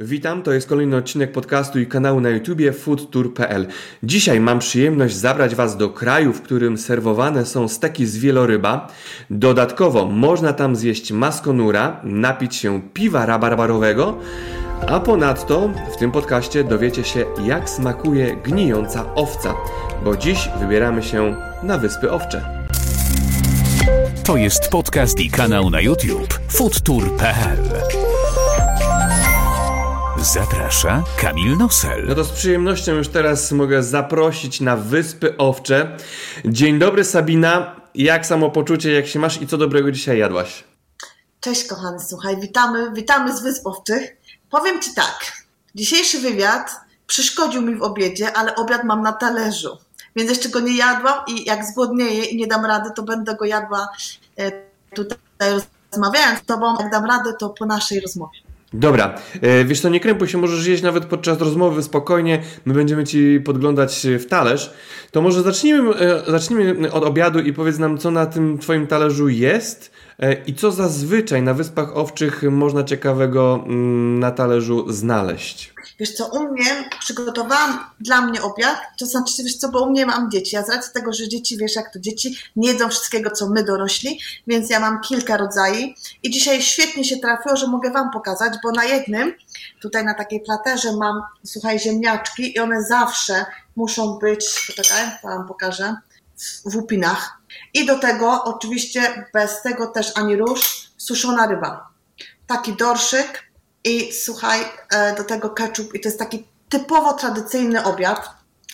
Witam, to jest kolejny odcinek podcastu i kanału na YouTubie foodtour.pl. Dzisiaj mam przyjemność zabrać Was do kraju, w którym serwowane są steki z wieloryba. Dodatkowo można tam zjeść maskonura, napić się piwa rabarbarowego, a ponadto w tym podcaście dowiecie się jak smakuje gnijąca owca, bo dziś wybieramy się na Wyspy Owcze. To jest podcast i kanał na YouTube foodtour.pl. Zaprasza Kamil Nosel. No to z przyjemnością już teraz mogę zaprosić na Wyspy Owcze. Dzień dobry Sabina, jak samopoczucie, jak się masz i co dobrego dzisiaj jadłaś? Cześć kochany, słuchaj, witamy, witamy z Wysp Owczych. Powiem Ci tak, dzisiejszy wywiad przeszkodził mi w obiedzie, ale obiad mam na talerzu, więc jeszcze go nie jadłam i jak zgłodnieję i nie dam rady, to będę go jadła e, tutaj rozmawiając z Tobą. Jak dam radę, to po naszej rozmowie. Dobra, e, wiesz co, nie krępuj się, możesz jeść nawet podczas rozmowy spokojnie, my będziemy Ci podglądać w talerz. To może zacznijmy, e, zacznijmy od obiadu i powiedz nam, co na tym Twoim talerzu jest e, i co zazwyczaj na Wyspach Owczych można ciekawego mm, na talerzu znaleźć. Wiesz co, u mnie przygotowałam dla mnie obiad, to znaczy, wiesz co, bo u mnie mam dzieci, a z racji tego, że dzieci, wiesz jak to dzieci, nie jedzą wszystkiego, co my dorośli, więc ja mam kilka rodzajów i dzisiaj świetnie się trafiło, że mogę Wam pokazać, bo na jednym, tutaj na takiej platerze mam, słuchaj, ziemniaczki i one zawsze muszą być, poczekaj, Wam pokażę, w upinach. I do tego, oczywiście, bez tego też ani róż, suszona ryba. Taki dorszyk, i słuchaj, e, do tego ketchup i to jest taki typowo tradycyjny obiad.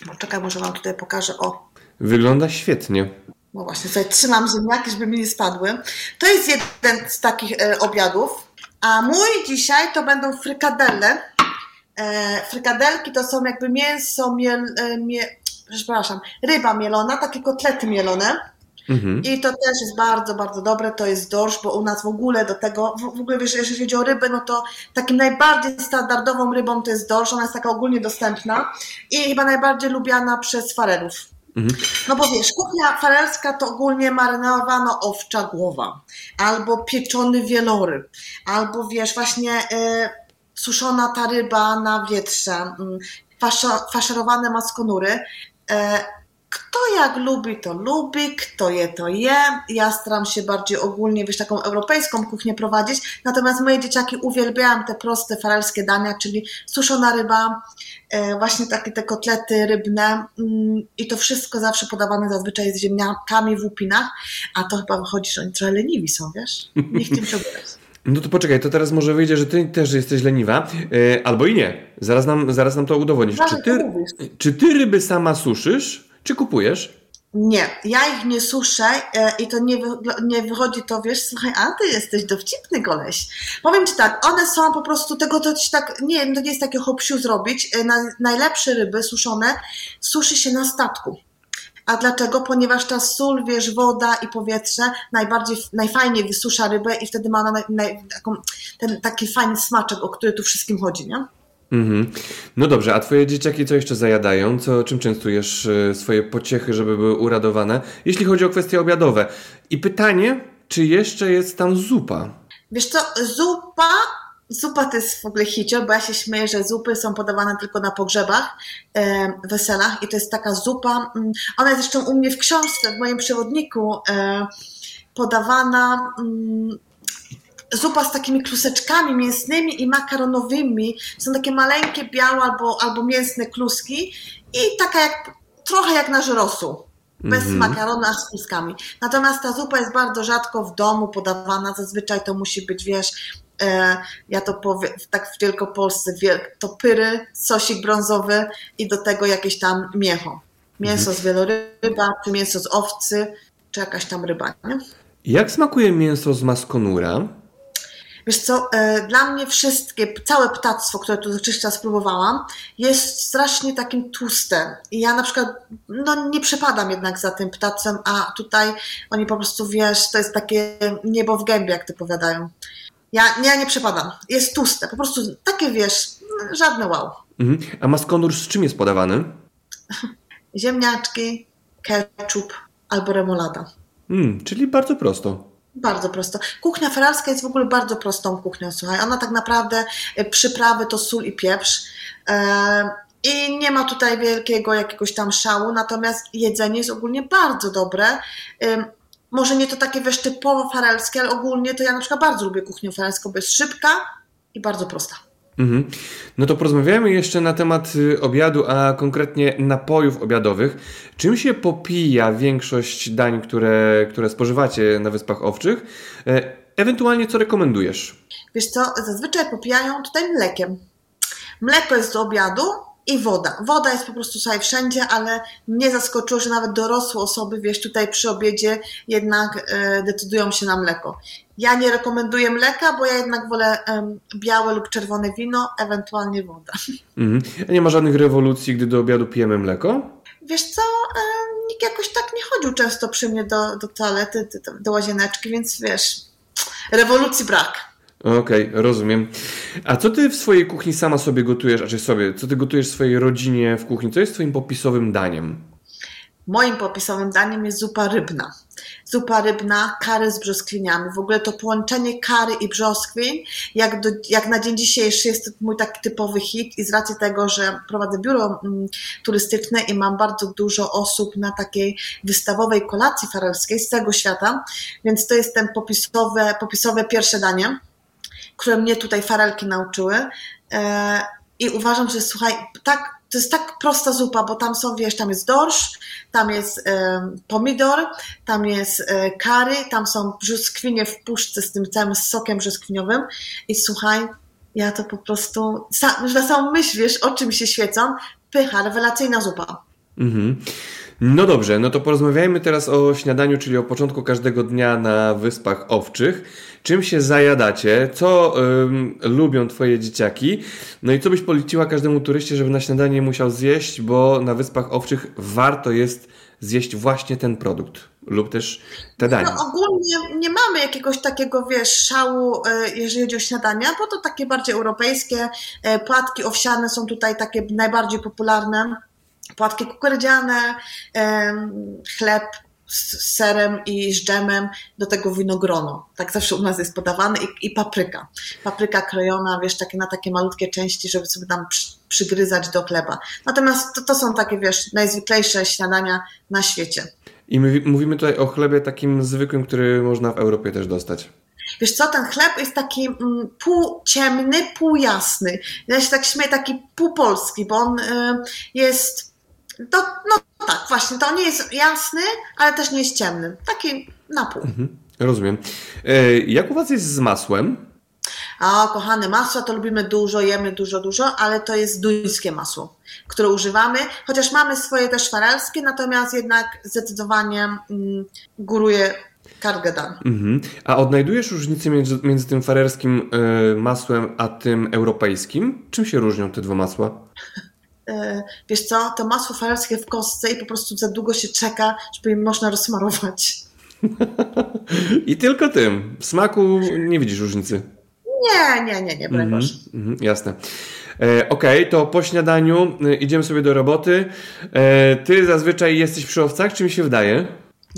Poczekaj, może wam tutaj pokażę, o. Wygląda świetnie. No właśnie, tutaj trzymam ziemniaki, żeby mi nie spadły. To jest jeden z takich e, obiadów. A mój dzisiaj to będą frykadelle. E, frykadelki to są jakby mięso, miel, mie, przepraszam, ryba mielona, takie kotlety mielone. Mhm. I to też jest bardzo, bardzo dobre, to jest dorsz, bo u nas w ogóle do tego, w ogóle wiesz, jeżeli chodzi o rybę, no to takim najbardziej standardową rybą to jest dorsz, ona jest taka ogólnie dostępna i chyba najbardziej lubiana przez farerów. Mhm. No bo wiesz, kuchnia farerska to ogólnie marynowana owcza głowa, albo pieczony wieloryb, albo wiesz, właśnie y, suszona ta ryba na wietrze, y, faszerowane maskonury. Y, kto jak lubi, to lubi, kto je, to je. Ja staram się bardziej ogólnie, wiesz, taką europejską kuchnię prowadzić, natomiast moje dzieciaki uwielbiają te proste farelskie dania, czyli suszona ryba, e, właśnie takie te kotlety rybne mm, i to wszystko zawsze podawane zazwyczaj z ziemniakami w łupinach, a to chyba wychodzi, że oni trochę leniwi są, wiesz? Nie chcę się obrać. No to poczekaj, to teraz może wyjdzie, że ty też jesteś leniwa, yy, albo i nie. Zaraz nam, zaraz nam to udowodnisz. Czy ty, czy ty ryby sama suszysz? Czy kupujesz? Nie, ja ich nie suszę e, i to nie, nie wychodzi to, wiesz, słuchaj, a ty jesteś dowcipny koleś. Powiem ci tak, one są po prostu, tego to ci tak, nie to nie jest takie hopsiu zrobić. E, na, najlepsze ryby suszone suszy się na statku. A dlaczego? Ponieważ ta sól, wiesz, woda i powietrze najbardziej, najfajniej wysusza rybę i wtedy ma ona taką, ten taki fajny smaczek, o który tu wszystkim chodzi, nie? Mhm. No dobrze, a twoje dzieciaki co jeszcze zajadają? Co, czym częstujesz e, swoje pociechy, żeby były uradowane? Jeśli chodzi o kwestie obiadowe. I pytanie, czy jeszcze jest tam zupa? Wiesz co, zupa Zupa to jest w ogóle hicio, bo ja się śmieję, że zupy są podawane tylko na pogrzebach, e, weselach i to jest taka zupa, mm, ona jest zresztą u mnie w książce, w moim przewodniku e, podawana mm, zupa z takimi kluseczkami mięsnymi i makaronowymi. Są takie maleńkie, białe albo, albo mięsne kluski i taka jak, trochę jak na żerosu. Bez mm -hmm. makarona z kluskami. Natomiast ta zupa jest bardzo rzadko w domu podawana. Zazwyczaj to musi być, wiesz, e, ja to powiem tak w Wielkopolsce, to pyry, sosik brązowy i do tego jakieś tam miecho. Mięso mm -hmm. z wieloryba, czy mięso z owcy, czy jakaś tam ryba, nie? Jak smakuje mięso z maskonura? Wiesz co, e, dla mnie wszystkie, całe ptactwo, które tu dotychczas spróbowałam, jest strasznie takim tłustem. I ja na przykład, no nie przepadam jednak za tym ptacem, a tutaj oni po prostu, wiesz, to jest takie niebo w gębie, jak ty powiadają. Ja, ja nie przepadam. Jest tłuste, po prostu takie, wiesz, żadne wow. Mhm. A maskonur z czym jest podawany? Ziemniaczki, ketchup albo remolada. Mm, czyli bardzo prosto. Bardzo prosto. Kuchnia feralska jest w ogóle bardzo prostą kuchnią, słuchaj. Ona tak naprawdę, y, przyprawy to sól i pieprz. E, I nie ma tutaj wielkiego jakiegoś tam szału, natomiast jedzenie jest ogólnie bardzo dobre. Może nie to takie wiesz typowo farelskie, ale ogólnie to ja na przykład bardzo lubię kuchnię farelską, bo jest szybka i bardzo prosta. Mhm. No to porozmawiamy jeszcze na temat y, obiadu, a konkretnie napojów obiadowych. Czym się popija większość dań, które, które spożywacie na Wyspach Owczych? E, Ewentualnie co rekomendujesz? Wiesz co, zazwyczaj popijają tutaj mlekiem. Mleko jest do obiadu i woda. Woda jest po prostu tutaj wszędzie, ale mnie zaskoczyło, że nawet dorosłe osoby, wiesz, tutaj przy obiedzie jednak e, decydują się na mleko. Ja nie rekomenduję mleka, bo ja jednak wolę em, białe lub czerwone wino, ewentualnie woda. Mhm. A nie ma żadnych rewolucji, gdy do obiadu pijemy mleko? Wiesz co, e, nikt jakoś tak nie chodził często przy mnie do, do toalety, do, do łazieneczki, więc wiesz, rewolucji brak. Okej, rozumiem. A co ty w swojej kuchni sama sobie gotujesz, a czy sobie, co ty gotujesz swojej rodzinie w kuchni? Co jest twoim popisowym daniem? Moim popisowym daniem jest zupa rybna. Zupa rybna, kary z brzoskwiniami. W ogóle to połączenie kary i brzoskwiń, jak, do, jak na dzień dzisiejszy jest to mój taki typowy hit i z racji tego, że prowadzę biuro mm, turystyczne i mam bardzo dużo osób na takiej wystawowej kolacji farelskiej z całego świata, więc to jest ten popisowe, popisowe pierwsze danie, które mnie tutaj farelki nauczyły. E, I uważam, że słuchaj, tak, to jest tak prosta zupa, bo tam są, wiesz, tam jest dorsz, tam jest em, pomidor, tam jest e, kary, tam są brzoskwinie w puszce z tym całym sokiem brzoskwiniowym i słuchaj, ja to po prostu, już na samą myśl, wiesz, oczy mi się świecą, pycha, rewelacyjna zupa. Mhm. No dobrze, no to porozmawiajmy teraz o śniadaniu, czyli o początku każdego dnia na Wyspach Owczych. Czym się zajadacie? Co ym, lubią twoje dzieciaki? No i co byś poleciła każdemu turyście, żeby na śniadanie musiał zjeść, bo na Wyspach Owczych warto jest zjeść właśnie ten produkt lub też te dania. No ogólnie nie mamy jakiegoś takiego, wiesz, szału, e, jeżeli chodzi o śniadania, bo to takie bardziej europejskie. e, Płatki owsiane są tutaj takie najbardziej popularne. Płatki kukurydziane, chleb z serem i z dżemem, do tego winogrono. Tak zawsze u nas jest podawane i, i papryka. Papryka krojona, wiesz, takie na takie malutkie części, żeby sobie tam przy, przygryzać do chleba. Natomiast to, to są takie, wiesz, najzwyklejsze śniadania na świecie. I my mówimy tutaj o chlebie takim zwykłym, który można w Europie też dostać. Wiesz co, ten chleb jest taki mm, pół ciemny, pół jasny. Ja się tak śmieję, taki pół polski, bo on y, jest, to, no tak, właśnie, to nie jest jasny, ale też nie jest ciemny. Taki na pół. Mhm, rozumiem. E, jak u was jest z masłem? A kochane, masła to lubimy dużo, jemy dużo, dużo, ale to jest duńskie masło, które używamy, chociaż mamy swoje też farelskie, natomiast jednak zdecydowanie mm, góruje kargedan. Mhm. A odnajdujesz różnicę między, między tym farerskim e, masłem a tym europejskim? Czym się różnią te dwa masła? E, wiesz co, to masło farelskie w kostce i po prostu za długo się czeka, żeby je można rozsmarować. I tylko tym. W smaku nie widzisz różnicy. Nie, nie, nie, nie, broń Mhm, Boże. mhm, jasne. E, Okej, to po śniadaniu e, idziemy sobie do roboty. E, ty zazwyczaj jesteś przy owcach, czy mi się wydaje?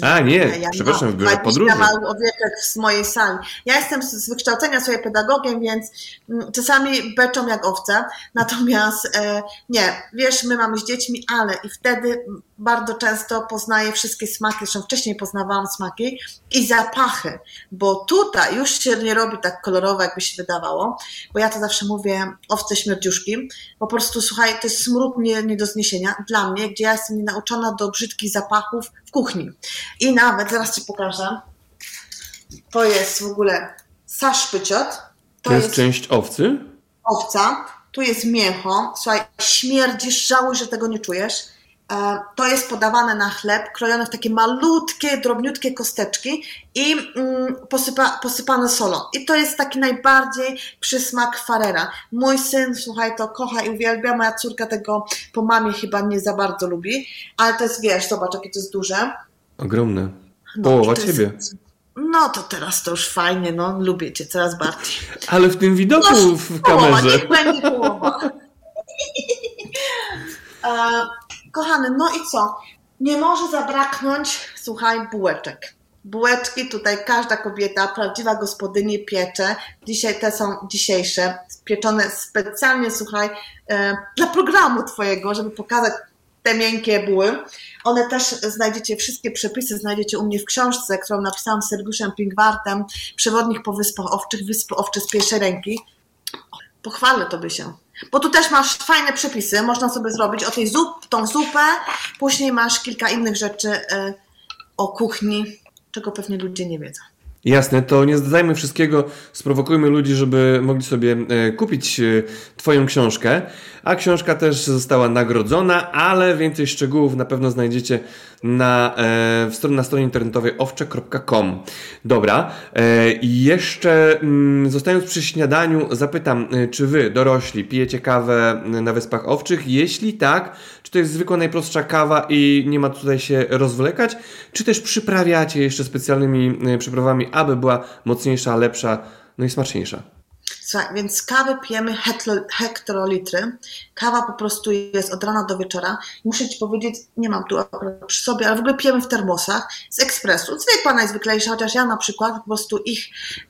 A nie, Ja przepraszam, 20 podróży. małych owieczek z mojej sali. Ja jestem z wykształcenia sobie pedagogiem, więc mm, czasami beczą jak owce. Natomiast e, nie, wiesz, my mamy z dziećmi, ale i wtedy bardzo często poznaję wszystkie smaki, zresztą wcześniej poznawałam smaki i zapachy, bo tutaj już się nie robi tak kolorowo, jakby się wydawało, bo ja to zawsze mówię owce śmierdziuszki. Po prostu, słuchaj, to jest smród nie, nie do zniesienia dla mnie, gdzie ja jestem nienauczona do brzydkich zapachów kuchni. I nawet, zaraz Ci pokażę, to jest w ogóle saszpyciot, to, To jest jest część owcy? owca, tu jest mięcho, słuchaj, śmierdzisz, żałuj, że tego nie czujesz. E, To jest podawane na chleb, krojone w takie malutkie, drobniutkie kosteczki i mm, posypa, posypane solą. I to jest taki najbardziej przysmak farera. Mój syn, słuchaj, to kocha i uwielbia, moja córka tego po mamie chyba nie za bardzo lubi, ale to jest, wiesz, zobacz, jakie to jest duże. Ogromne. No, Połowa i to jest- ciebie. No to teraz to już fajnie, no lubię cię coraz bardziej. Ale w tym widoku No, w Połowa, kamerze. niech będzie połowa. kochany, no i co? Nie może zabraknąć, słuchaj, bułeczek. Bułeczki tutaj każda kobieta, prawdziwa gospodyni piecze. Dzisiaj te są dzisiejsze, pieczone specjalnie, słuchaj, e, dla programu Twojego, żeby pokazać te miękkie buły. One też znajdziecie, wszystkie przepisy znajdziecie u mnie w książce, którą napisałam z Sergiuszem Pingwartem, Przewodnik po Wyspach Owczych, Wyspy Owcze z pierwszej ręki. Pochwalę tobie się. Bo tu też masz fajne przepisy, można sobie zrobić o tej zup, tą zupę, później masz kilka innych rzeczy y, o kuchni, czego pewnie ludzie nie wiedzą. Jasne, to nie zdadzajmy wszystkiego, sprowokujmy ludzi, żeby mogli sobie e, kupić e, Twoją książkę. A książka też została nagrodzona, ale więcej szczegółów na pewno znajdziecie na, e, na stronie internetowej owcze.com. Dobra, jeszcze mm, zostając przy śniadaniu, zapytam, czy Wy, dorośli, pijecie kawę na Wyspach Owczych? Jeśli tak, czy to jest zwykła, najprostsza kawa i nie ma tutaj się rozwlekać? Czy też przyprawiacie jeszcze specjalnymi przyprawami, aby była mocniejsza, lepsza, no i smaczniejsza? Słuchaj, więc kawy pijemy hektolitry. Kawa po prostu jest od rana do wieczora. Muszę Ci powiedzieć, nie mam tu przy sobie, ale w ogóle pijemy w termosach z ekspresu. Zwykła, najzwyklejsza, chociaż ja na przykład po prostu ich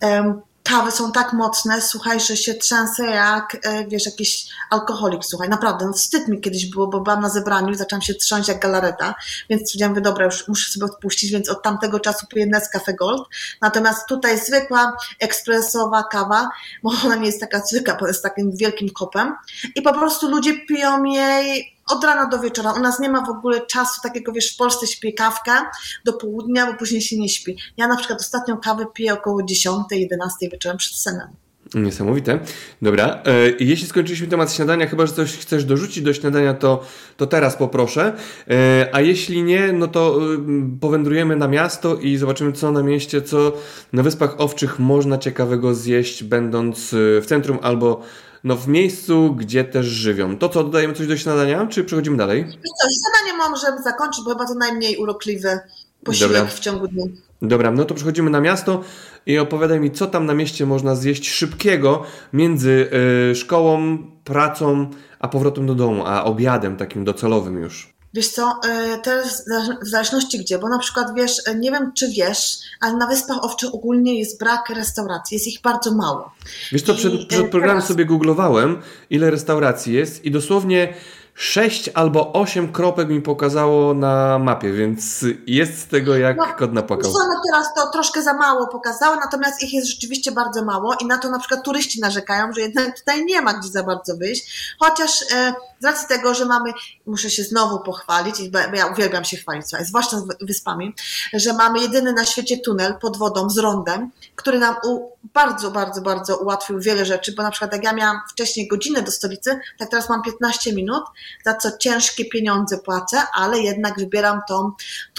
um, kawy są tak mocne, słuchaj, że się trzęsę jak, e, wiesz, jakiś alkoholik, słuchaj, naprawdę, no wstyd mi kiedyś było, bo byłam na zebraniu i zaczęłam się trząść jak galareta, więc stwierdziłam, że dobra, już muszę sobie odpuścić, więc od tamtego czasu piję Nescafe Gold, natomiast tutaj zwykła, ekspresowa kawa, bo ona nie jest taka zwykła, bo jest takim wielkim kopem. I po prostu ludzie piją jej od rana do wieczora. U nas nie ma w ogóle czasu takiego, wiesz, w Polsce śpi kawka do południa, bo później się nie śpi. Ja na przykład ostatnią kawę piję około 10, 11 wieczorem przed senem. Niesamowite. Dobra. E, jeśli skończyliśmy temat śniadania, chyba że coś chcesz dorzucić do śniadania, to, to teraz poproszę. E, a jeśli nie, no to e, powędrujemy na miasto i zobaczymy, co na mieście, co na Wyspach Owczych można ciekawego zjeść, będąc w centrum albo no w miejscu, gdzie też żywią. To co, dodajemy coś do śniadania, czy przechodzimy dalej? Co, śniadanie możemy zakończyć, bo chyba to najmniej urokliwy posiłek Dobra. w ciągu dnia. Dobra, no to przechodzimy na miasto i opowiadaj mi, co tam na mieście można zjeść szybkiego między y, szkołą, pracą, a powrotem do domu, a obiadem takim docelowym już. Wiesz co, e, teraz w zależności gdzie, bo na przykład wiesz, e, nie wiem czy wiesz, ale na Wyspach Owczych ogólnie jest brak restauracji, jest ich bardzo mało. Wiesz co, przed, przed programem teraz... sobie googlowałem, ile restauracji jest i dosłownie 6 albo 8 kropek mi pokazało na mapie, więc jest z tego jak no, kod napłakał. No teraz to troszkę za mało pokazało, natomiast ich jest rzeczywiście bardzo mało i na to na przykład turyści narzekają, że jednak tutaj nie ma gdzie za bardzo wyjść, chociaż e, z racji tego, że mamy, muszę się znowu pochwalić, bo ja uwielbiam się chwalić, słuchaj, zwłaszcza z wyspami, że mamy jedyny na świecie tunel pod wodą z rondem, który nam u, bardzo, bardzo, bardzo ułatwił wiele rzeczy, bo na przykład jak ja miałam wcześniej godzinę do stolicy, tak teraz mam 15 minut, za co ciężkie pieniądze płacę, ale jednak wybieram tą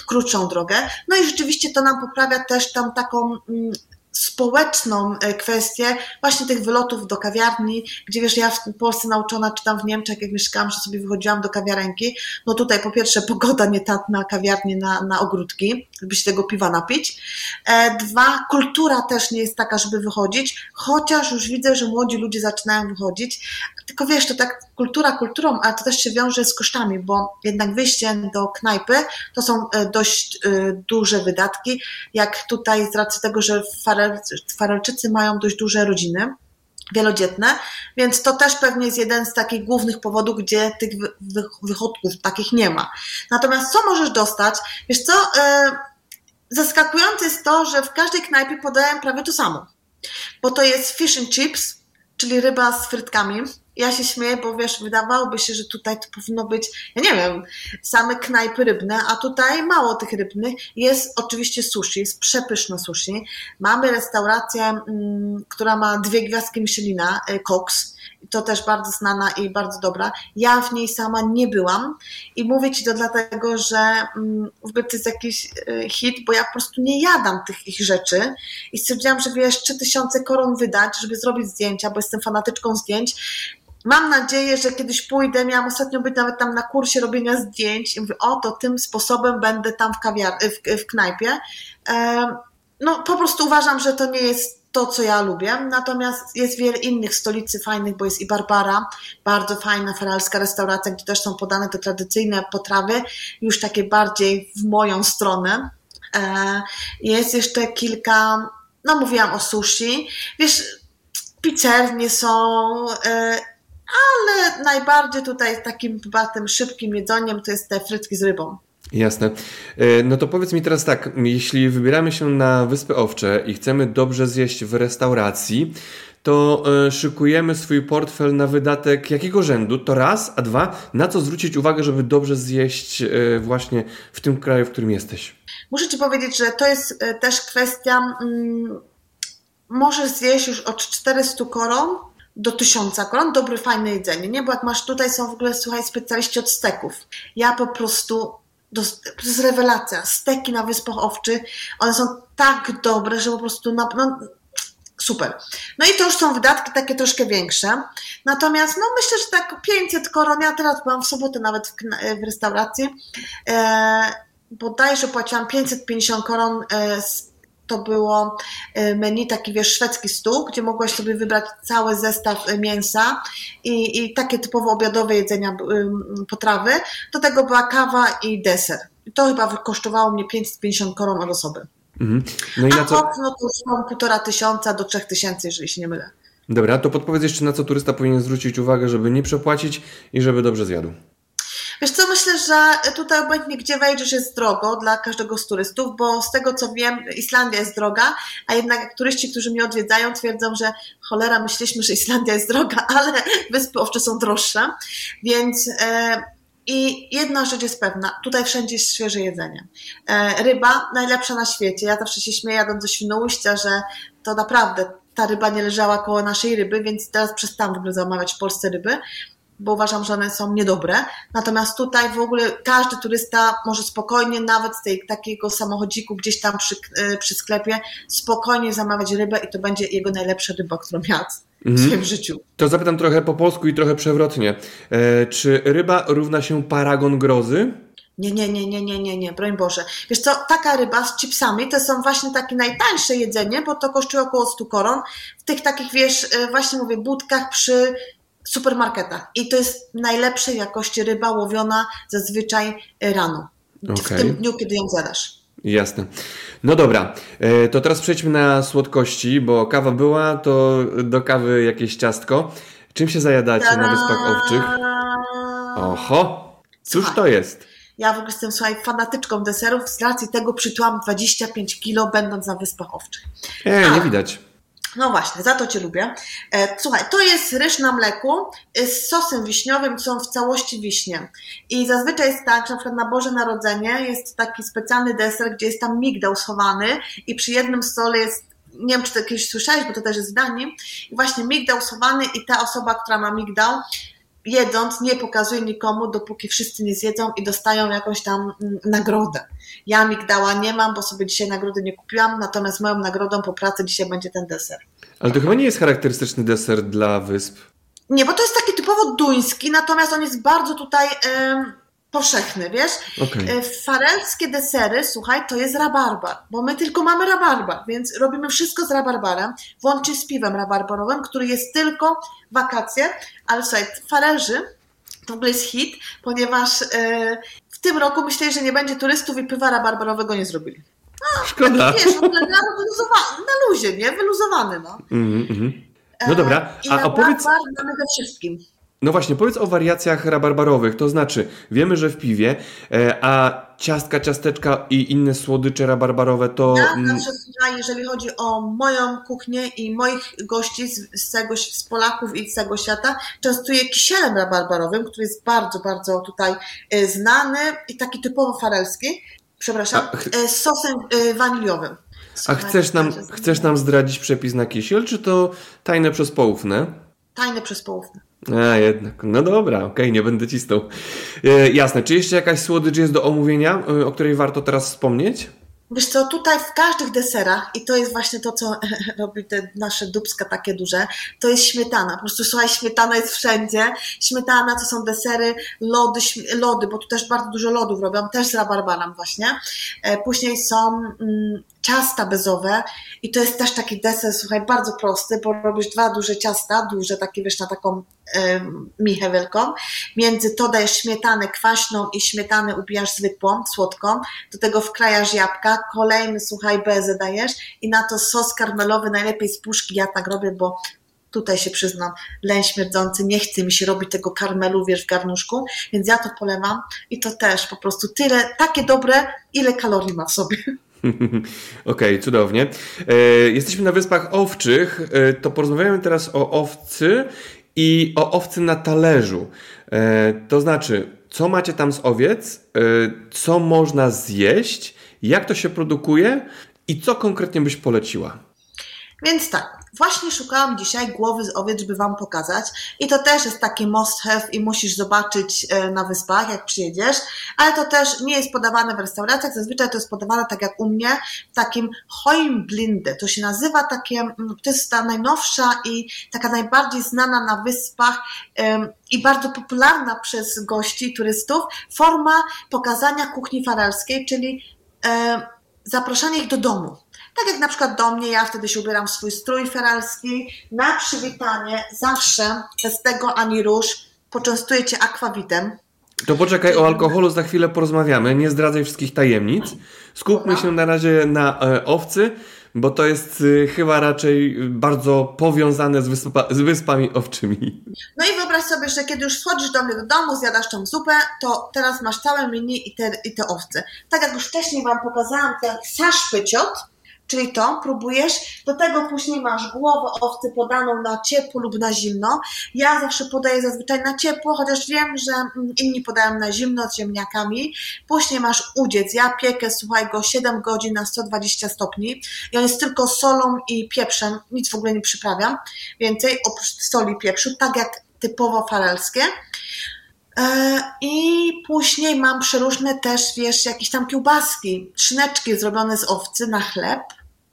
krótszą drogę. No i rzeczywiście to nam poprawia też tam taką mm, społeczną e, kwestię właśnie tych wylotów do kawiarni, gdzie wiesz, ja w Polsce nauczona, czy tam w Niemczech, jak mieszkałam, że sobie wychodziłam do kawiarenki, no tutaj po pierwsze pogoda nie ta na kawiarnie, na, na ogródki, żeby się tego piwa napić. E, dwa, kultura też nie jest taka, żeby wychodzić, chociaż już widzę, że młodzi ludzie zaczynają wychodzić, tylko wiesz, to tak kultura kulturą, ale to też się wiąże z kosztami, bo jednak wyjście do knajpy to są e, dość duże wydatki, jak tutaj z racji tego, że Farel Farelczycy mają dość duże rodziny, wielodzietne, więc to też pewnie jest jeden z takich głównych powodów, gdzie tych wychodków takich nie ma. Natomiast co możesz dostać? Wiesz co, e, zaskakujące jest to, że w każdej knajpie podają prawie to samo, bo to jest fish and chips, czyli ryba z frytkami, ja się śmieję, bo wiesz, wydawałoby się, że tutaj to powinno być, ja nie wiem, same knajpy rybne, a tutaj mało tych rybnych. Jest oczywiście sushi, jest przepyszne sushi. Mamy restaurację, mm, która ma dwie gwiazdki Michelina, y, Cox. To też bardzo znana i bardzo dobra. Ja w niej sama nie byłam i mówię Ci to dlatego, że mm, w ogóle to jest jakiś y, hit, bo ja po prostu nie jadam tych ich rzeczy i stwierdziłam, że wiesz, 3000 koron wydać, żeby zrobić zdjęcia, bo jestem fanatyczką zdjęć Mam nadzieję, że kiedyś pójdę. Miałam ostatnio być nawet tam na kursie robienia zdjęć i mówię, o, to tym sposobem będę tam w, kawiar- w, w knajpie. No, po prostu uważam, że to nie jest to, co ja lubię. Natomiast jest wiele innych stolicy fajnych, bo jest i Barbara, bardzo fajna feralska restauracja, gdzie też są podane te tradycyjne potrawy, już takie bardziej w moją stronę. E, jest jeszcze kilka, no mówiłam o sushi. Wiesz, pizzernie są, e, ale najbardziej tutaj takim chyba tym szybkim jedzeniem to jest te frytki z rybą. Jasne. E, no to powiedz mi teraz tak, jeśli wybieramy się na Wyspy Owcze i chcemy dobrze zjeść w restauracji, to e, szykujemy swój portfel na wydatek jakiego rzędu? To raz, a dwa, na co zwrócić uwagę, żeby dobrze zjeść e, właśnie w tym kraju, w którym jesteś? Muszę Ci powiedzieć, że to jest też kwestia, mm, możesz zjeść już od 400 koron do 1000 koron, dobre, fajne jedzenie, nie? Bo jak masz tutaj są w ogóle, słuchaj, specjaliści od steków. Ja po prostu to jest rewelacja. Steki na Wyspach Owczych, one są tak dobre, że po prostu no, no, super. No i to już są wydatki takie troszkę większe. Natomiast no myślę, że tak 500 koron, ja teraz byłam w sobotę nawet w, w restauracji, e, bodajże płaciłam 550 koron e, to było e, menu, taki wiesz, szwedzki stół, gdzie mogłaś sobie wybrać cały zestaw e, mięsa i, i takie typowo obiadowe jedzenia, potrawy. Do tego była kawa i deser. To chyba kosztowało mnie 550 koron od osoby. Mhm. No i na co? A no to już mam półtora tysiąca do trzech tysięcy, jeżeli się nie mylę. Dobra, to podpowiedz jeszcze na co turysta powinien zwrócić uwagę, żeby nie przepłacić i żeby dobrze zjadł. Wiesz co, myślę, że tutaj obojętnie gdzie wejdziesz jest drogo dla każdego z turystów, bo z tego co wiem, Islandia jest droga, a jednak turyści, którzy mnie odwiedzają, twierdzą, że cholera, myśleliśmy, że Islandia jest droga, ale wyspy owcze są droższe, więc... E, i jedna rzecz jest pewna, tutaj wszędzie jest świeże jedzenie. E, ryba najlepsza na świecie. Ja zawsze się śmieję jadąc do Świnoujścia, że to naprawdę ta ryba nie leżała koło naszej ryby, więc teraz przestałam w ogóle zamawiać w Polsce ryby bo uważam, że one są niedobre. Natomiast tutaj w ogóle każdy turysta może spokojnie, nawet z tej, takiego samochodziku gdzieś tam przy, e, przy sklepie, spokojnie zamawiać rybę i to będzie jego najlepsza ryba, którą jadł w mhm. swoim życiu. To zapytam trochę po polsku i trochę przewrotnie. E, czy ryba równa się paragon grozy? Nie, nie, nie, nie, nie, nie, nie, broń Boże. Wiesz co, taka ryba z chipsami to są właśnie takie najtańsze jedzenie, bo to kosztuje około 100 koron. W tych takich, wiesz, e, właśnie mówię, budkach przy supermarketach. I to jest najlepszej jakości ryba łowiona zazwyczaj rano. Okay. W tym dniu, kiedy ją zjadasz. Jasne. No dobra, e, to teraz przejdźmy na słodkości, bo kawa była, to do kawy jakieś ciastko. Czym się zajadacie Ta-da! na Wyspach Owczych? Oho, cóż Słuchaj, to jest? Ja w ogóle jestem, słuchaj, fanatyczką deserów, z racji tego przytyłam 25 kilo, będąc na Wyspach Owczych. Ej, nie widać. No właśnie, za to Cię lubię. E, słuchaj, to jest ryż na mleku e, z sosem wiśniowym, są w całości wiśnie. I zazwyczaj jest tak, że na przykład na Boże Narodzenie jest taki specjalny deser, gdzie jest tam migdał schowany i przy jednym stole jest nie wiem, czy to kiedyś słyszałeś, bo to też jest zdanie, i właśnie migdał schowany i ta osoba, która ma migdał, jedząc nie pokazuje nikomu, dopóki wszyscy nie zjedzą i dostają jakąś tam mm, nagrodę. Ja migdała nie mam, bo sobie dzisiaj nagrody nie kupiłam, natomiast moją nagrodą po pracy dzisiaj będzie ten deser. Ale to chyba nie jest charakterystyczny deser dla wysp. Nie, bo to jest taki typowo duński, natomiast on jest bardzo tutaj powszechny, wiesz? Okay. Farelskie desery, słuchaj, to jest rabarbar, bo my tylko mamy rabarbar, więc robimy wszystko z rabarbarem, włącznie z piwem rabarbarowym, który jest tylko wakacje, ale słuchaj, farelży to w ogóle jest hit, ponieważ e, w tym roku myśleli, że nie będzie turystów i piwa rabarbarowego nie zrobili. No, Szkoda. Taki, wiesz, w ogóle na, na luzie, nie? Wyluzowany, no. Mm -hmm. No dobra, a opowiedz... mamy we wszystkim. No właśnie, powiedz o wariacjach rabarbarowych. To znaczy, wiemy, że w piwie, e, a ciastka, ciasteczka i inne słodycze rabarbarowe to. Ja zawsze jeżeli chodzi o moją kuchnię i moich gości z, z, tego, z Polaków i z całego świata, częstuję kisielem rabarbarowym, który jest bardzo, bardzo tutaj e, znany i taki typowo farelski. Przepraszam, a, e, z sosem waniliowym. a chcesz nam, chcesz nam zdradzić przepis na kisiel, czy to tajne przez poufne? Tajne przez poufne. A, jednak. No dobra, okej, okay, nie będę cisnął. E, jasne. Czy jeszcze jakaś słodycz jest do omówienia, e, o której warto teraz wspomnieć? Wiesz co, tutaj w każdych deserach, i to jest właśnie to, co robi te nasze dubska takie duże, to jest śmietana. Po prostu słuchaj, śmietana jest wszędzie. Śmietana to są desery, lody, lody, bo tu też bardzo dużo lodów robią, też z rabarbanem właśnie. E, później są mm, ciasta bezowe i to jest też taki deser, słuchaj, bardzo prosty, bo robisz dwa duże ciasta, duże takie, wiesz, na taką michewelką. Między to dajesz śmietanę kwaśną i śmietanę ubijasz zwykłą, słodką. Do tego wkrajasz jabłka, kolejny, słuchaj, bezę dajesz i na to sos karmelowy, najlepiej z puszki. Ja tak robię, bo tutaj się przyznam, leń śmierdzący, nie chce mi się robić tego karmelu, wiesz, w garnuszku, więc ja to polewam i to też po prostu tyle, takie dobre, ile kalorii ma w sobie. Okej, okay, cudownie. E, jesteśmy na Wyspach Owczych, e, to porozmawiamy teraz o owcy i o owcy na talerzu. E, to znaczy, co macie tam z owiec, co można zjeść, jak to się produkuje i co konkretnie byś poleciła? Więc tak, właśnie szukałam dzisiaj głowy z owiec, żeby Wam pokazać. I to też jest taki must have i musisz zobaczyć e, na wyspach, jak przyjedziesz. Ale to też nie jest podawane w restauracjach. Zazwyczaj to jest podawane tak jak u mnie, w takim Heumblinde. To się nazywa takie, mm, to jest ta najnowsza i taka najbardziej znana na wyspach i bardzo popularna przez gości, turystów, forma pokazania kuchni faralskiej, czyli zapraszanie ich do domu. Tak jak na przykład do mnie, ja wtedy się ubieram w swój strój feralski. Na przywitanie zawsze, bez tego ani róż, poczęstuję Cię akwawitem. To poczekaj, o alkoholu za chwilę porozmawiamy. Nie zdradzaj wszystkich tajemnic. Skupmy się na razie na e, owcy, bo to jest y, chyba raczej bardzo powiązane z, wyspa, z wyspami owczymi. No i wyobraź sobie, że kiedy już wchodzisz do mnie do domu, zjadasz tą zupę, to teraz masz całe menu i te, i te owce. Tak jak już wcześniej Wam pokazałam ten saszpyciot, czyli to próbujesz. Do tego później masz głowę owcy podaną na ciepło lub na zimno. Ja zawsze podaję zazwyczaj na ciepło, chociaż wiem, że mm, inni podają na zimno z ziemniakami. Później masz udziec. Ja piekę, słuchaj go, 7 godzin na 120 stopni i on jest tylko solą i pieprzem. Nic w ogóle nie przyprawiam. Więcej oprócz soli i pieprzu, tak jak typowo farelskie. E, I później mam przeróżne też, wiesz, jakieś tam kiełbaski, szyneczki zrobione z owcy na chleb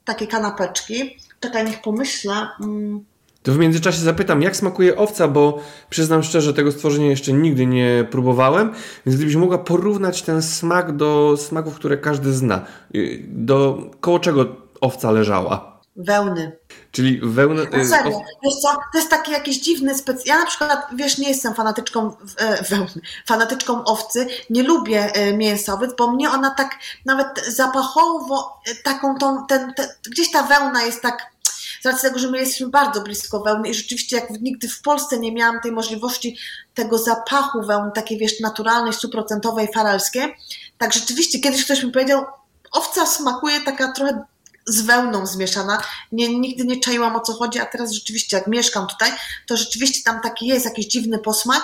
takie kanapeczki. Czekaj, niech pomyślę. Mm. To w międzyczasie zapytam, jak smakuje owca, bo przyznam szczerze, tego stworzenia jeszcze nigdy nie próbowałem, więc gdybyś mogła porównać ten smak do smaków, które każdy zna, y, do koło czego owca leżała? Wełny. Czyli wełnę... Na serio, wiesz co, to jest taki jakiś dziwny spec... Ja na przykład, wiesz, nie jestem fanatyczką e, wełny, fanatyczką owcy, nie lubię e, mięsa owiec, bo mnie ona tak nawet zapachowo, e, taką tą, ten, ten, gdzieś ta wełna jest tak z racji tego, że my jesteśmy bardzo blisko wełny i rzeczywiście jak nigdy w Polsce nie miałam tej możliwości tego zapachu wełny, takiej wiesz, naturalnej, stuprocentowej, faralskiej, tak rzeczywiście kiedyś ktoś mi powiedział, owca smakuje taka trochę z wełną zmieszana. Nie, nigdy nie czaiłam o co chodzi, a teraz rzeczywiście jak mieszkam tutaj, to rzeczywiście tam taki jest jakiś dziwny posmak,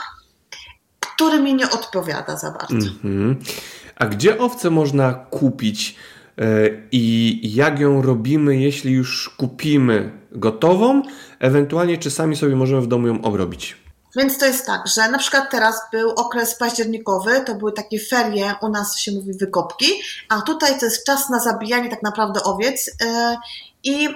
który mi nie odpowiada za bardzo. Mm -hmm. A gdzie owce można kupić e, i jak ją robimy, jeśli już kupimy gotową, ewentualnie czy sami sobie możemy w domu ją obrobić? Więc to jest tak, że na przykład teraz był okres październikowy, to były takie ferie, u nas się mówi wykopki, a tutaj to jest czas na zabijanie tak naprawdę owiec yy, i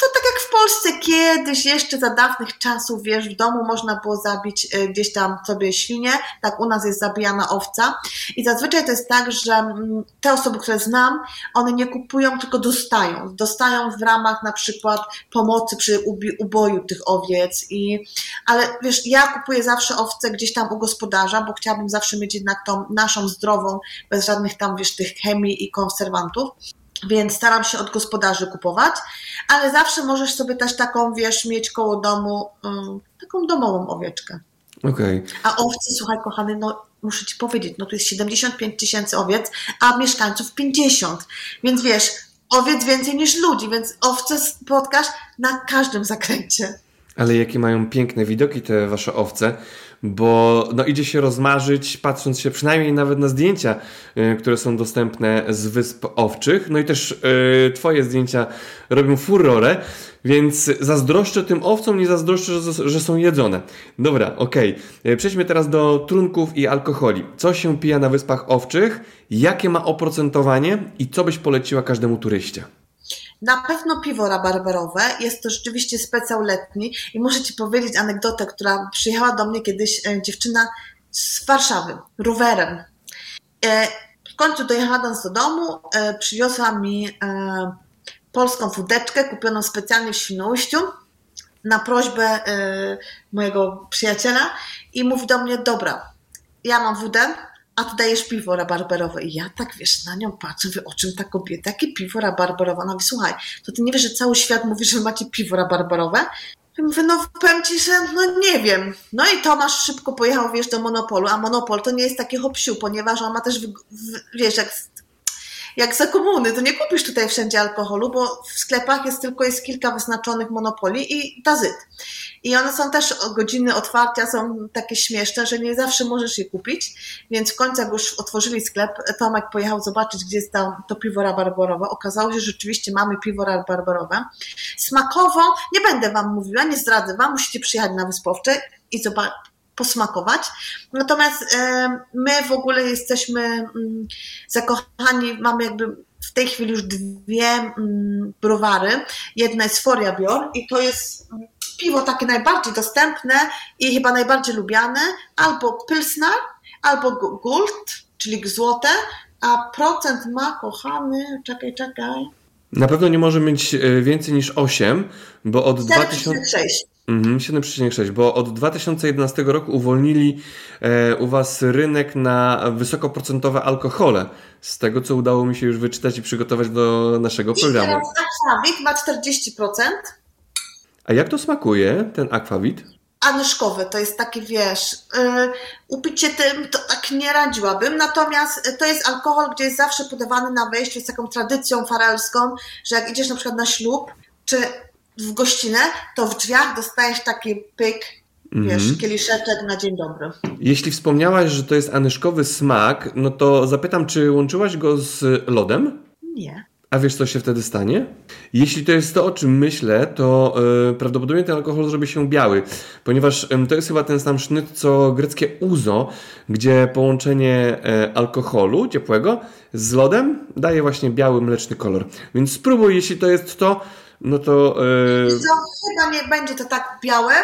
to tak jak w Polsce kiedyś, jeszcze za dawnych czasów, wiesz, w domu można było zabić e, gdzieś tam sobie świnię, tak u nas jest zabijana owca. I zazwyczaj to jest tak, że mm, te osoby, które znam, one nie kupują, tylko dostają. Dostają w ramach na przykład pomocy przy uboju tych owiec. I, ale wiesz, ja kupuję zawsze owce gdzieś tam u gospodarza, bo chciałabym zawsze mieć jednak tą naszą zdrową, bez żadnych tam, wiesz, tych chemii i konserwantów więc staram się od gospodarzy kupować, ale zawsze możesz sobie też taką, wiesz, mieć koło domu, um, taką domową owieczkę. Okay. A owce, słuchaj, kochany, no muszę ci powiedzieć, no tu jest 75 tysięcy owiec, a mieszkańców 50. Więc wiesz, owiec więcej niż ludzi, więc owce spotkasz na każdym zakręcie. Ale jakie mają piękne widoki te wasze owce bo no, idzie się rozmarzyć, patrząc się przynajmniej nawet na zdjęcia, y, które są dostępne z Wysp Owczych. No i też y, Twoje zdjęcia robią furorę, więc zazdroszczę tym owcom, nie zazdroszczę, że, że są jedzone. Dobra, okej. Okay. Przejdźmy teraz do trunków i alkoholi. Co się pija na Wyspach Owczych? Jakie ma oprocentowanie i co byś poleciła każdemu turyście? Na pewno piwo rabarberowe, jest to rzeczywiście specjal letni i muszę Ci powiedzieć anegdotę, która przyjechała do mnie kiedyś e, dziewczyna z Warszawy, rowerem. E, w końcu dojechając do domu, e, przywiozła mi polską wódeczkę kupioną specjalnie w Świnoujściu na prośbę mojego przyjaciela i mówi do mnie, dobra, ja mam wódę, a ty dajesz piwo rabarberowe. I ja tak, wiesz, na nią patrzę, mówię, o czym ta kobieta, jakie piwo rabarberowe? Ona mówi, słuchaj, to ty nie wiesz, że cały świat mówi, że macie piwo rabarberowe? Ja mówię, no powiem ci, że no nie wiem. No i Tomasz szybko pojechał, wiesz, do Monopolu, a Monopol to nie jest taki hopsiu, ponieważ on ma też, w, w, wiesz, jak jak za komuny, to nie kupisz tutaj wszędzie alkoholu, bo w sklepach jest tylko jest kilka wyznaczonych monopoli i tazyt. I one są też godziny otwarcia, są takie śmieszne, że nie zawsze możesz je kupić, więc w końcu jak już otworzyli sklep, Tomek pojechał zobaczyć, gdzie jest to, to piwo rabarbarowe. Okazało się, że rzeczywiście mamy piwo rabarbarowe. Smakowo, nie będę Wam mówiła, nie zdradzę Wam, musicie przyjechać na Wyspowcze i zobaczyć, posmakować. Natomiast my w ogóle jesteśmy mm, zakochani, mamy jakby w tej chwili już dwie mm, browary. Jedna jest Foria Bior i to jest mm, piwo takie najbardziej dostępne i chyba najbardziej lubiane, albo Pilsner, albo Gold, czyli złote, a procent ma, kochany, czekaj, czekaj. Na pewno nie może mieć e, więcej niż 8, bo od 2006. 7,6, mhm, bo od 2011 roku uwolnili e, u Was rynek na wysokoprocentowe alkohole. Z tego, co udało mi się już wyczytać i przygotować do naszego I programu. I teraz ma 40%. A jak to smakuje, ten Aquavit? Anyszkowy, to jest taki, wiesz, yy, upicie tym to tak nie radziłabym, natomiast to jest alkohol, gdzie jest zawsze podawany na wejściu z taką tradycją farelską, że jak idziesz na przykład na ślub, czy w gościnę, to w drzwiach dostajesz taki pyk, wiesz, mm -hmm. kieliszeczek na dzień dobry. Jeśli wspomniałaś, że to jest anyszkowy smak, no to zapytam, czy łączyłaś go z lodem? Nie. A wiesz, co się wtedy stanie? Jeśli to jest to, o czym myślę, to yy, prawdopodobnie ten alkohol zrobi się biały, ponieważ yy, to jest chyba ten sam sznyt, co greckie uzo, gdzie połączenie yy, alkoholu ciepłego z lodem daje właśnie biały, mleczny kolor. Więc spróbuj, jeśli to jest to, no to... Yy... Co, chyba nie będzie to tak białe,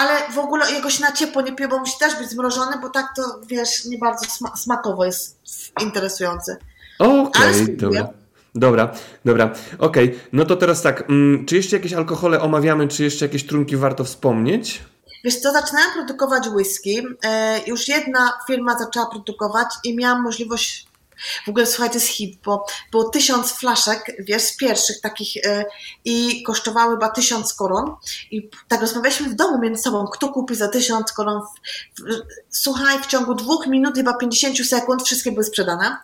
ale w ogóle jego się na ciepło nie pije, bo musi też być zmrożony, bo tak to, wiesz, nie bardzo sma smakowo jest interesujący. Okej, okay, dobra. Dobra, dobra, okej. Okay. No to teraz tak, mm, czy jeszcze jakieś alkohole omawiamy, czy jeszcze jakieś trunki warto wspomnieć? Wiesz co, zaczynałem produkować whisky. E, już jedna firma zaczęła produkować i miałam możliwość w ogóle słuchaj, to jest hit, bo było tysiąc flaszek, wiesz, z pierwszych takich yy, i kosztowały chyba tysiąc koron. I tak rozmawialiśmy w domu między sobą, kto kupi za tysiąc koron. Słuchaj, w ciągu dwóch minut, chyba 50 sekund wszystkie były sprzedane.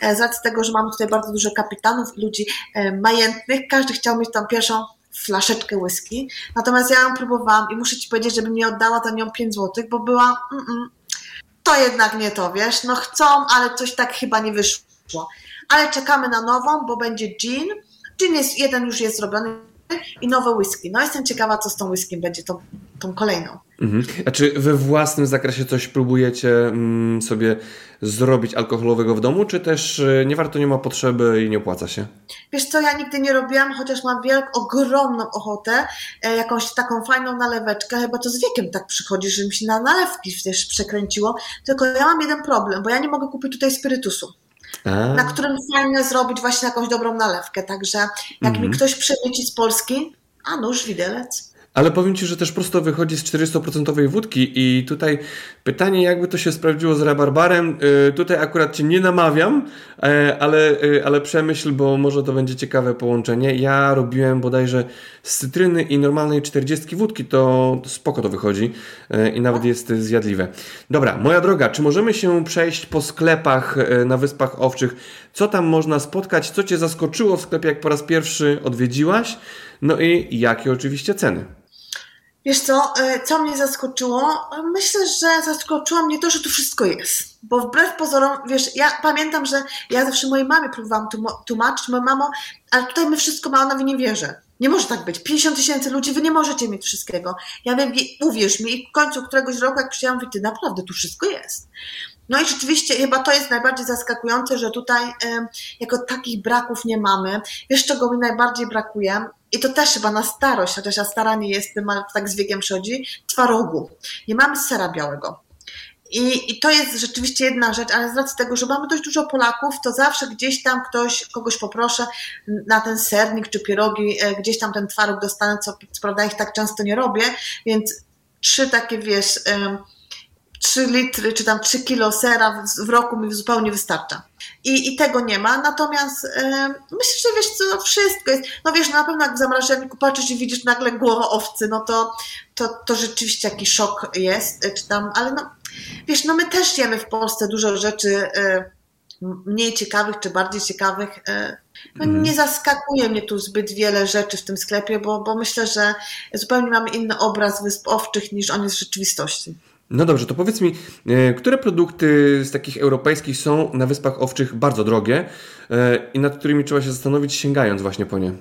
E, z racji tego, że mamy tutaj bardzo dużo kapitanów, ludzi e, majętnych, każdy chciał mieć tam pierwszą flaszeczkę whisky. Natomiast ja ją próbowałam i muszę Ci powiedzieć, żebym nie oddała za nią 5 złotych, bo była mm, mm, to jednak nie to, wiesz, no chcą, ale coś tak chyba nie wyszło. Ale czekamy na nową, bo będzie gin. Gin jest, jeden już jest zrobiony i nowe whisky. No jestem ciekawa, co z tą whisky będzie, tą, tą kolejną. Mhm. A czy we własnym zakresie coś próbujecie mm, sobie zrobić alkoholowego w domu, czy też y, nie warto, nie ma potrzeby i nie opłaca się? Wiesz co, ja nigdy nie robiłam, chociaż mam wielką, ogromną ochotę, e, jakąś taką fajną naleweczkę, chyba to z wiekiem tak przychodzi, że mi się na nalewki też przekręciło, tylko ja mam jeden problem, bo ja nie mogę kupić tutaj spirytusu. A. na którym fajnie zrobić właśnie jakąś dobrą nalewkę. Także jak mi mhm. ktoś przemyci z Polski, a nóż widelec. Ale powiem Ci, że też prosto wychodzi z 400% wódki i tutaj pytanie, jakby to się sprawdziło z rabarbarem. Yy, tutaj akurat Cię nie namawiam, yy, ale, yy, ale przemyśl, bo może to będzie ciekawe połączenie. Ja robiłem bodajże z cytryny i normalnej 40 wódki, to spoko to wychodzi y, i nawet jest zjadliwe. Dobra, moja droga, czy możemy się przejść po sklepach y, na Wyspach Owczych? Co tam można spotkać? Co Cię zaskoczyło w sklepie, jak po raz pierwszy odwiedziłaś? No i jakie oczywiście ceny? Wiesz co, e, co mnie zaskoczyło? Myślę, że zaskoczyło mnie to, że tu wszystko jest. Bo wbrew pozorom, wiesz, ja pamiętam, że ja zawsze mojej mamie próbowałam tłumaczyć, moja mamo, ale tutaj my wszystko ma, ona w nie wierzy. Nie może tak być. 50 tysięcy ludzi, wy nie możecie mieć wszystkiego. Ja wiem, uwierz mi, i w końcu któregoś roku, jak przyjechałam, mówię, ty naprawdę tu wszystko jest. No i rzeczywiście chyba to jest najbardziej zaskakujące, że tutaj y, jako takich braków nie mamy. Wiesz, czego mi najbardziej brakuje? i to też chyba na starość, chociaż ja stara nie jestem, ale tak z wiekiem przychodzi, twarogu. Nie mamy sera białego. I, I to jest rzeczywiście jedna rzecz, ale z racji tego, że mamy dość dużo Polaków, to zawsze gdzieś tam ktoś, kogoś poproszę na ten sernik czy pierogi, e, gdzieś tam ten twaróg dostanę, co, co prawda ich tak często nie robię, więc trzy takie, wiesz, 3 litry czy tam 3 kilo sera w, w roku mi zupełnie wystarcza. I, I tego nie ma, natomiast myślę, że wiesz co, wszystko jest, no wiesz, na pewno jak w zamrażalniku patrzysz i widzisz nagle głowę owcy, no to, to, to rzeczywiście jakiś szok jest, e, czy tam, ale no, wiesz, no my też jemy w Polsce dużo rzeczy e, mniej ciekawych czy bardziej ciekawych. No, mm. Nie zaskakuje mnie tu zbyt wiele rzeczy w tym sklepie, bo, bo myślę, że zupełnie mamy inny obraz Wysp Owczych niż on jest w rzeczywistości. No dobrze, to powiedz mi, e, które produkty z takich europejskich są na Wyspach Owczych bardzo drogie e, i nad którymi trzeba się zastanowić, sięgając właśnie po nie?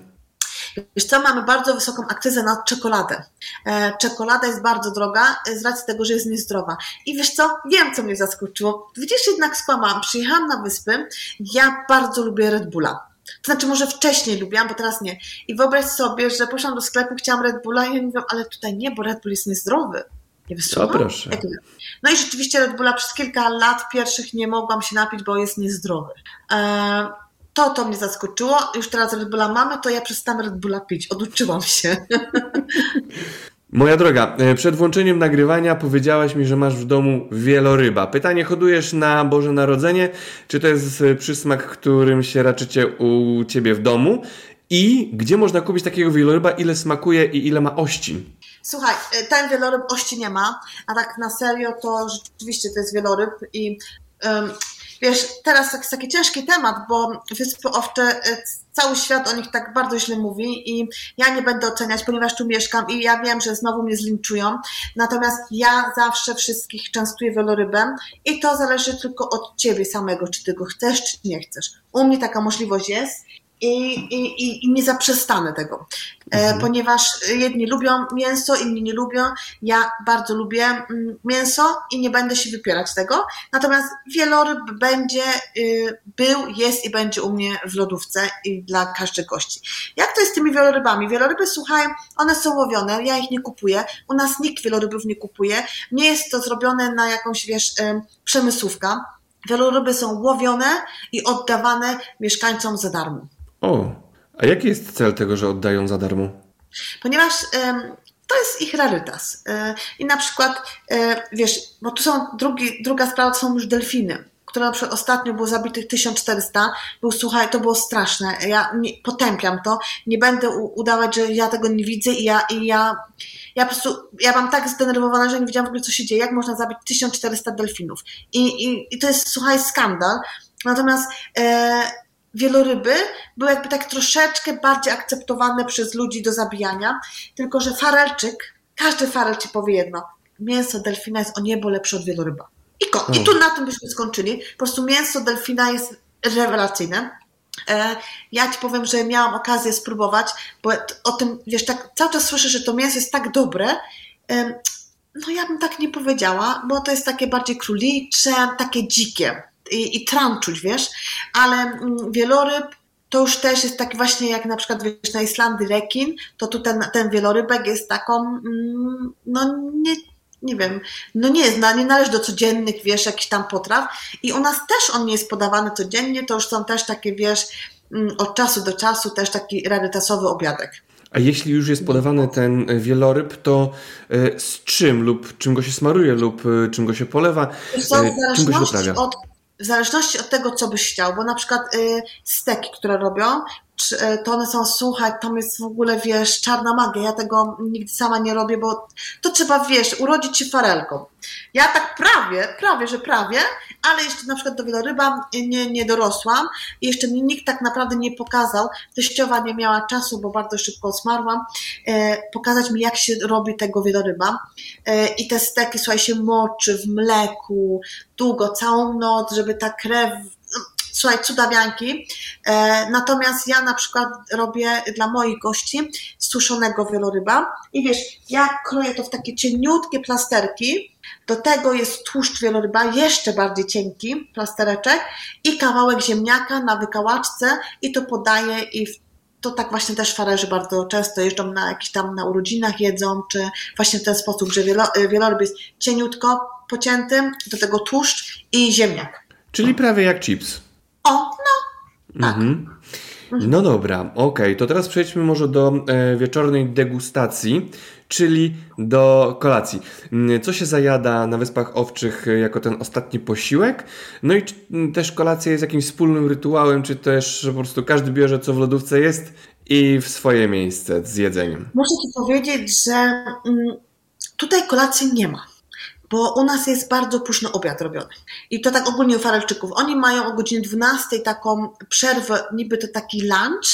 Wiesz co, mamy bardzo wysoką akcyzę na czekoladę. E, czekolada jest bardzo droga z racji tego, że jest niezdrowa. I wiesz co, wiem co mnie zaskoczyło. Widzisz, jednak skłamałam. Przyjechałam na wyspy, ja bardzo lubię Red Bulla. To znaczy, może wcześniej lubiłam, bo teraz nie. I wyobraź sobie, że poszłam do sklepu, chciałam Red Bulla i ja mówię, ale tutaj nie, bo Red Bull jest niezdrowy. Nie wystrzymam? proszę. No i rzeczywiście Red Bulla przez kilka lat pierwszych nie mogłam się napić, bo jest niezdrowy. E, to to mnie zaskoczyło. Już teraz Red Bulla mamy, to ja przestałam Red Bulla pić. Oduczyłam się. Moja droga, e, przed włączeniem nagrywania powiedziałaś mi, że masz w domu wieloryba. Pytanie, hodujesz na Boże Narodzenie? Czy to jest e, przysmak, którym się raczycie u Ciebie w domu? I gdzie można kupić takiego wieloryba, ile smakuje i ile ma ości? Słuchaj, y, ten wieloryb ości nie ma, a tak na serio to rzeczywiście to jest wieloryb i um, wiesz, teraz jest taki ciężki temat, bo Wyspy Owcze, y, cały świat o nich tak bardzo źle mówi i ja nie będę oceniać, ponieważ tu mieszkam i ja wiem, że znowu mnie zlinczują, natomiast ja zawsze wszystkich częstuję wielorybem i to zależy tylko od ciebie samego, czy ty go chcesz, czy nie chcesz. U mnie taka możliwość jest i, i, i nie zaprzestanę tego, e, mhm. ponieważ jedni lubią mięso, inni nie lubią. Ja bardzo lubię mm, mięso i nie będę się wypierać tego. Natomiast wieloryb będzie, y, był, jest i będzie u mnie w lodówce i dla każdej gości. Jak to jest z tymi wielorybami? Wieloryby, słuchaj, one są łowione, ja ich nie kupuję. U nas nikt wielorybów nie kupuje. Nie jest to zrobione na jakąś, wiesz, przemysłówka. Wieloryby są łowione i oddawane mieszkańcom za darmo. O, a jaki jest cel tego, że oddają za darmo? Ponieważ to jest ich rarytas. E, I na przykład, e, wiesz, bo tu są drugi, druga sprawa, to są już delfiny które na przykład ostatnio było zabitych 1400, był, słuchaj, to było straszne. Ja nie, potępiam to. Nie będę u, udawać, że ja tego nie widzę i ja, i ja, ja po prostu, ja mam tak zdenerwowana, że nie wiedziałam w ogóle, co się dzieje, jak można zabić 1400 delfinów. I, i, i to jest, słuchaj, skandal. Natomiast e, wieloryby były jakby tak troszeczkę bardziej akceptowane przez ludzi do zabijania, tylko że farelczyk, każdy farel ci powie jedno, mięso delfina jest o niebo lepsze od wieloryba. I, ko- I tu na tym byśmy skończyli. Po prostu mięso delfina jest rewelacyjne. E, ja ci powiem, że miałam okazję spróbować, bo o tym, wiesz, tak cały czas słyszę, że to mięso jest tak dobre. No ja bym tak nie powiedziała, bo to jest takie bardziej królicze, takie dzikie i, i tramczuć, wiesz, ale mm, wieloryb to już też jest taki właśnie jak na przykład wiesz, na Islandii rekin, to tu ten, ten wielorybek jest taką, mm, no nie, nie wiem, no nie jest, nie należy do codziennych, wiesz, jakichś tam potraw i u nas też on nie jest podawany codziennie, to już są też takie, wiesz, mm, od czasu do czasu też taki rarytasowy obiadek. A jeśli już jest podawany ten wieloryb, to e, z czym lub czym go się smaruje lub e, czym go się polewa, e, czym go się doprawia? Od w zależności od tego, co byś chciał, bo na przykład y, steki, które robią, to one są, słuchaj, tam jest w ogóle, wiesz, czarna magia, ja tego nigdy sama nie robię, bo to trzeba, wiesz, urodzić się farelką. Ja tak prawie, prawie, że prawie, ale jeszcze na przykład do wieloryba nie, nie dorosłam i jeszcze mi nikt tak naprawdę nie pokazał, teściowa nie miała czasu, bo bardzo szybko zmarłam, e, pokazać mi, jak się robi tego wieloryba. E, i te steki, słuchaj, się moczy w mleku, długo, całą noc, żeby ta krew słuchaj, cudawianki. E, natomiast ja na przykład robię dla moich gości suszonego wieloryba i wiesz, ja kroję to w takie cieniutkie plasterki, do tego jest tłuszcz wieloryba, jeszcze bardziej cienki plastereczek i kawałek ziemniaka na wykałaczce i to podaję i to tak właśnie też farerzy bardzo często jeżdżą na jakiś tam na urodzinach jedzą, czy właśnie w ten sposób, że wielo, wieloryb jest cieniutko pocięty, do tego tłuszcz i ziemniak. Czyli prawie jak chips. O, no, tak. Mhm. No dobra, okej, to teraz przejdźmy może do e, wieczornej degustacji, czyli do kolacji. Mm, Co się zajada na Wyspach Owczych jako ten ostatni posiłek? No i czy, m, też kolacja jest jakimś wspólnym rytuałem, czy też po prostu każdy bierze co w lodówce jest i w swoje miejsce z jedzeniem? Muszę Ci powiedzieć, że mm, tutaj kolacji nie ma, bo u nas jest bardzo późno obiad robiony. I to tak ogólnie u Farelczyków. Oni mają o godzinie 12 taką przerwę, niby to taki lunch,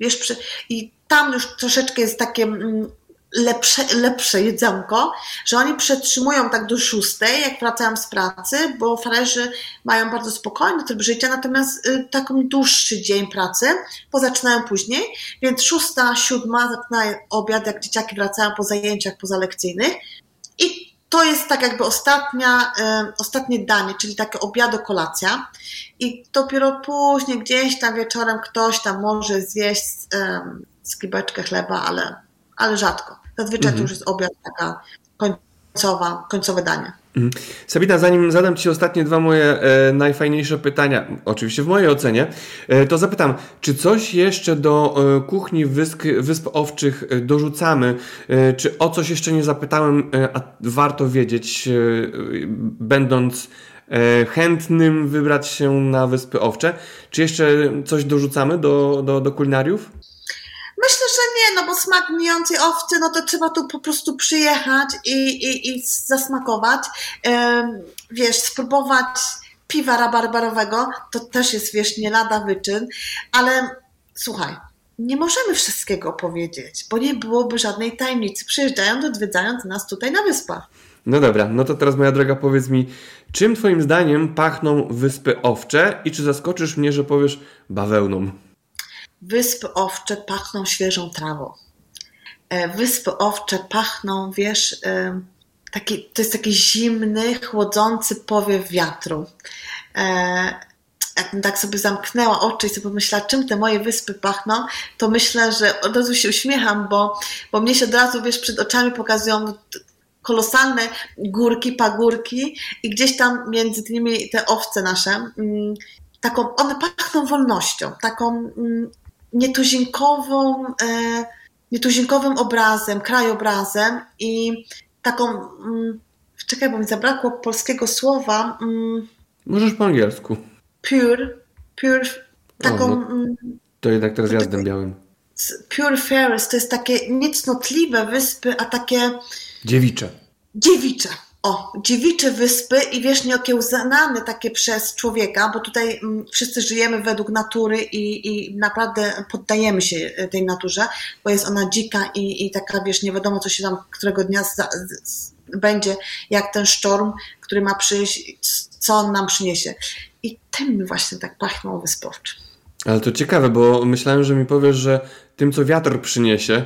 wiesz, i tam już troszeczkę jest takie mm, lepsze, lepsze jedzonko, że oni przetrzymują tak do 6, jak wracają z pracy, bo farerzy mają bardzo spokojny tryb życia, natomiast y, taką dłuższy dzień pracy, bo zaczynają później, więc 6, 7 zaczynają obiad, jak dzieciaki wracają po zajęciach pozalekcyjnych to jest tak jakby ostatnia, e, ostatnie danie, czyli takie obiado kolacja i dopiero później gdzieś tam wieczorem ktoś tam może zjeść um, skibeczkę chleba, ale, ale rzadko. Zazwyczaj to już jest obiad taka końcowa, końcowe danie. Mhm. Sabina, zanim zadam Ci ostatnie dwa moje e, najfajniejsze pytania, oczywiście w mojej ocenie, e, to zapytam, czy coś jeszcze do e, kuchni Wysp, Wysp Owczych e, dorzucamy? E, czy o coś jeszcze nie zapytałem, e, a warto wiedzieć, będąc chętnym wybrać się na Wyspy Owcze? Czy jeszcze coś dorzucamy do, do, do kulinariów? Myślę, że nie, no bo smak gnijącej owcy, no to trzeba tu po prostu przyjechać i, i, i zasmakować. Wiesz, spróbować piwa rabarbarowego, to też jest, wiesz, nie lada wyczyn, ale słuchaj, nie możemy wszystkiego opowiedzieć, bo nie byłoby żadnej tajemnicy, przyjeżdżając, odwiedzając nas tutaj na wyspach. No dobra, no to teraz moja droga powiedz mi, czym Twoim zdaniem pachną Wyspy Owcze i czy zaskoczysz mnie, że powiesz bawełną? Wyspy owcze pachną świeżą trawą. E, Wyspy owcze pachną, wiesz, e, taki, to jest taki zimny, chłodzący powiew wiatru. E, Jakbym tak sobie zamknęła oczy i sobie pomyślała, czym te moje wyspy pachną, to myślę, że od razu się uśmiecham, bo, bo mnie się od razu, wiesz, przed oczami pokazują kolosalne górki, pagórki i gdzieś tam między nimi te owce nasze, mm, taką, one pachną wolnością, taką mm, nietuzinkową, e, nietuzinkowym obrazem, krajobrazem i taką, mm, czekaj, bo mi zabrakło polskiego słowa, mm, Możesz po angielsku. pure, pure, taką, O, no. mm, To jednak teraz jazdem białym. pure fairies, to jest takie niecnotliwe wyspy, a takie Dziewicze. dziewicze. O, dziewicze wyspy i wiesz, nieokiełzane takie przez człowieka, bo tutaj mm, wszyscy żyjemy według natury i, i naprawdę poddajemy się e, tej naturze, bo jest ona dzika i, i taka, wiesz, nie wiadomo, co się tam którego dnia za, z, będzie, jak ten sztorm, który ma przyjść, co on nam przyniesie. I tym właśnie tak pachną wyspowczy. Ale to ciekawe, bo myślałem, że mi powiesz, że tym, co wiatr przyniesie,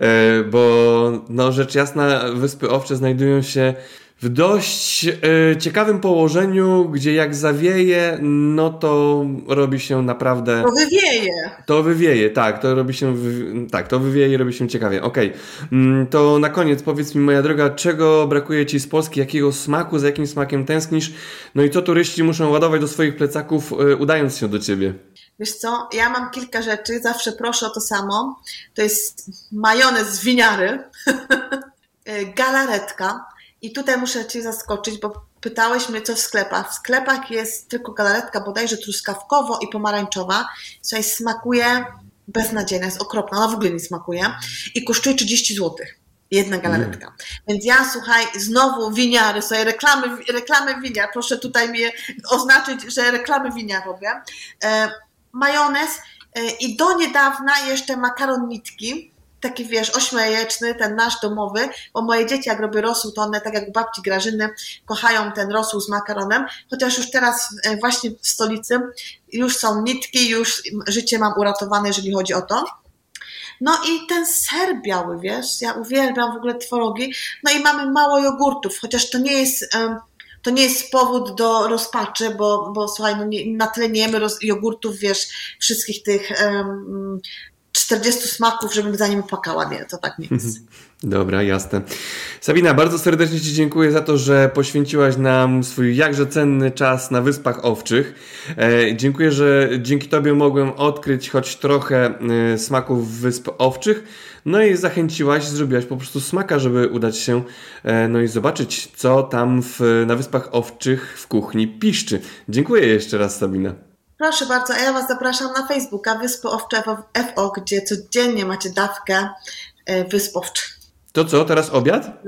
e, bo no rzecz jasna, Wyspy Owcze znajdują się w dość e, ciekawym położeniu, gdzie jak zawieje, no to robi się naprawdę... To wywieje. To wywieje, tak, to robi się, wy- tak, to wywieje i robi się ciekawie. Okej, Mm, to na koniec powiedz mi, moja droga, czego brakuje Ci z Polski, jakiego smaku, za jakim smakiem tęsknisz, no i co turyści muszą ładować do swoich plecaków, e, udając się do Ciebie? Wiesz co, ja mam kilka rzeczy, zawsze proszę o to samo. To jest majonez z winiary, e, galaretka i tutaj muszę Cię zaskoczyć, bo pytałeś mnie, co w sklepach. W sklepach jest tylko galaretka bodajże truskawkowo i pomarańczowa. Słuchaj, smakuje beznadziejna, jest okropna, ona w ogóle nie smakuje i kosztuje 30 zł. Jedna galaretka. Więc ja, słuchaj, znowu winiary, sobie reklamy, reklamy winiar, proszę tutaj mnie oznaczyć, że reklamy winiar robię. E, majonez e, i do niedawna jeszcze makaron nitki, taki wiesz, ośmiojajeczny, ten nasz domowy, bo moje dzieci jak robią rosół, to one tak jak babci Grażyny kochają ten rosół z makaronem, chociaż już teraz e, właśnie w stolicy już są nitki, już życie mam uratowane, jeżeli chodzi o to. No i ten ser biały, wiesz, ja uwielbiam w ogóle twarogi. No i mamy mało jogurtów, chociaż to nie jest, em, to nie jest powód do rozpaczy, bo, bo słuchaj, no nie, na tyle nie jemy roz, jogurtów, wiesz, wszystkich tych em, 40 smaków, żebym za nim płakała. Nie, to tak nie jest. Dobra, jasne. Sabina, bardzo serdecznie Ci dziękuję za to, że poświęciłaś nam swój jakże cenny czas na Wyspach Owczych. E, dziękuję, że dzięki Tobie mogłem odkryć choć trochę e, smaków Wysp Owczych. No i zachęciłaś, zrobiłaś po prostu smaka, żeby udać się e, no i zobaczyć, co tam w, na Wyspach Owczych w kuchni piszczy. Dziękuję jeszcze raz, Sabina. Proszę bardzo, a ja Was zapraszam na Facebooka Wyspy Owcze FO, gdzie codziennie macie dawkę e, Wysp. To co, teraz obiad?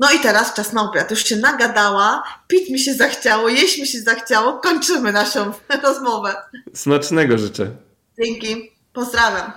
No i teraz czas na obiad. Już się nagadała, pić mi się zachciało, jeść mi się zachciało. Kończymy naszą rozmowę. Smacznego życzę. Dzięki. Pozdrawiam.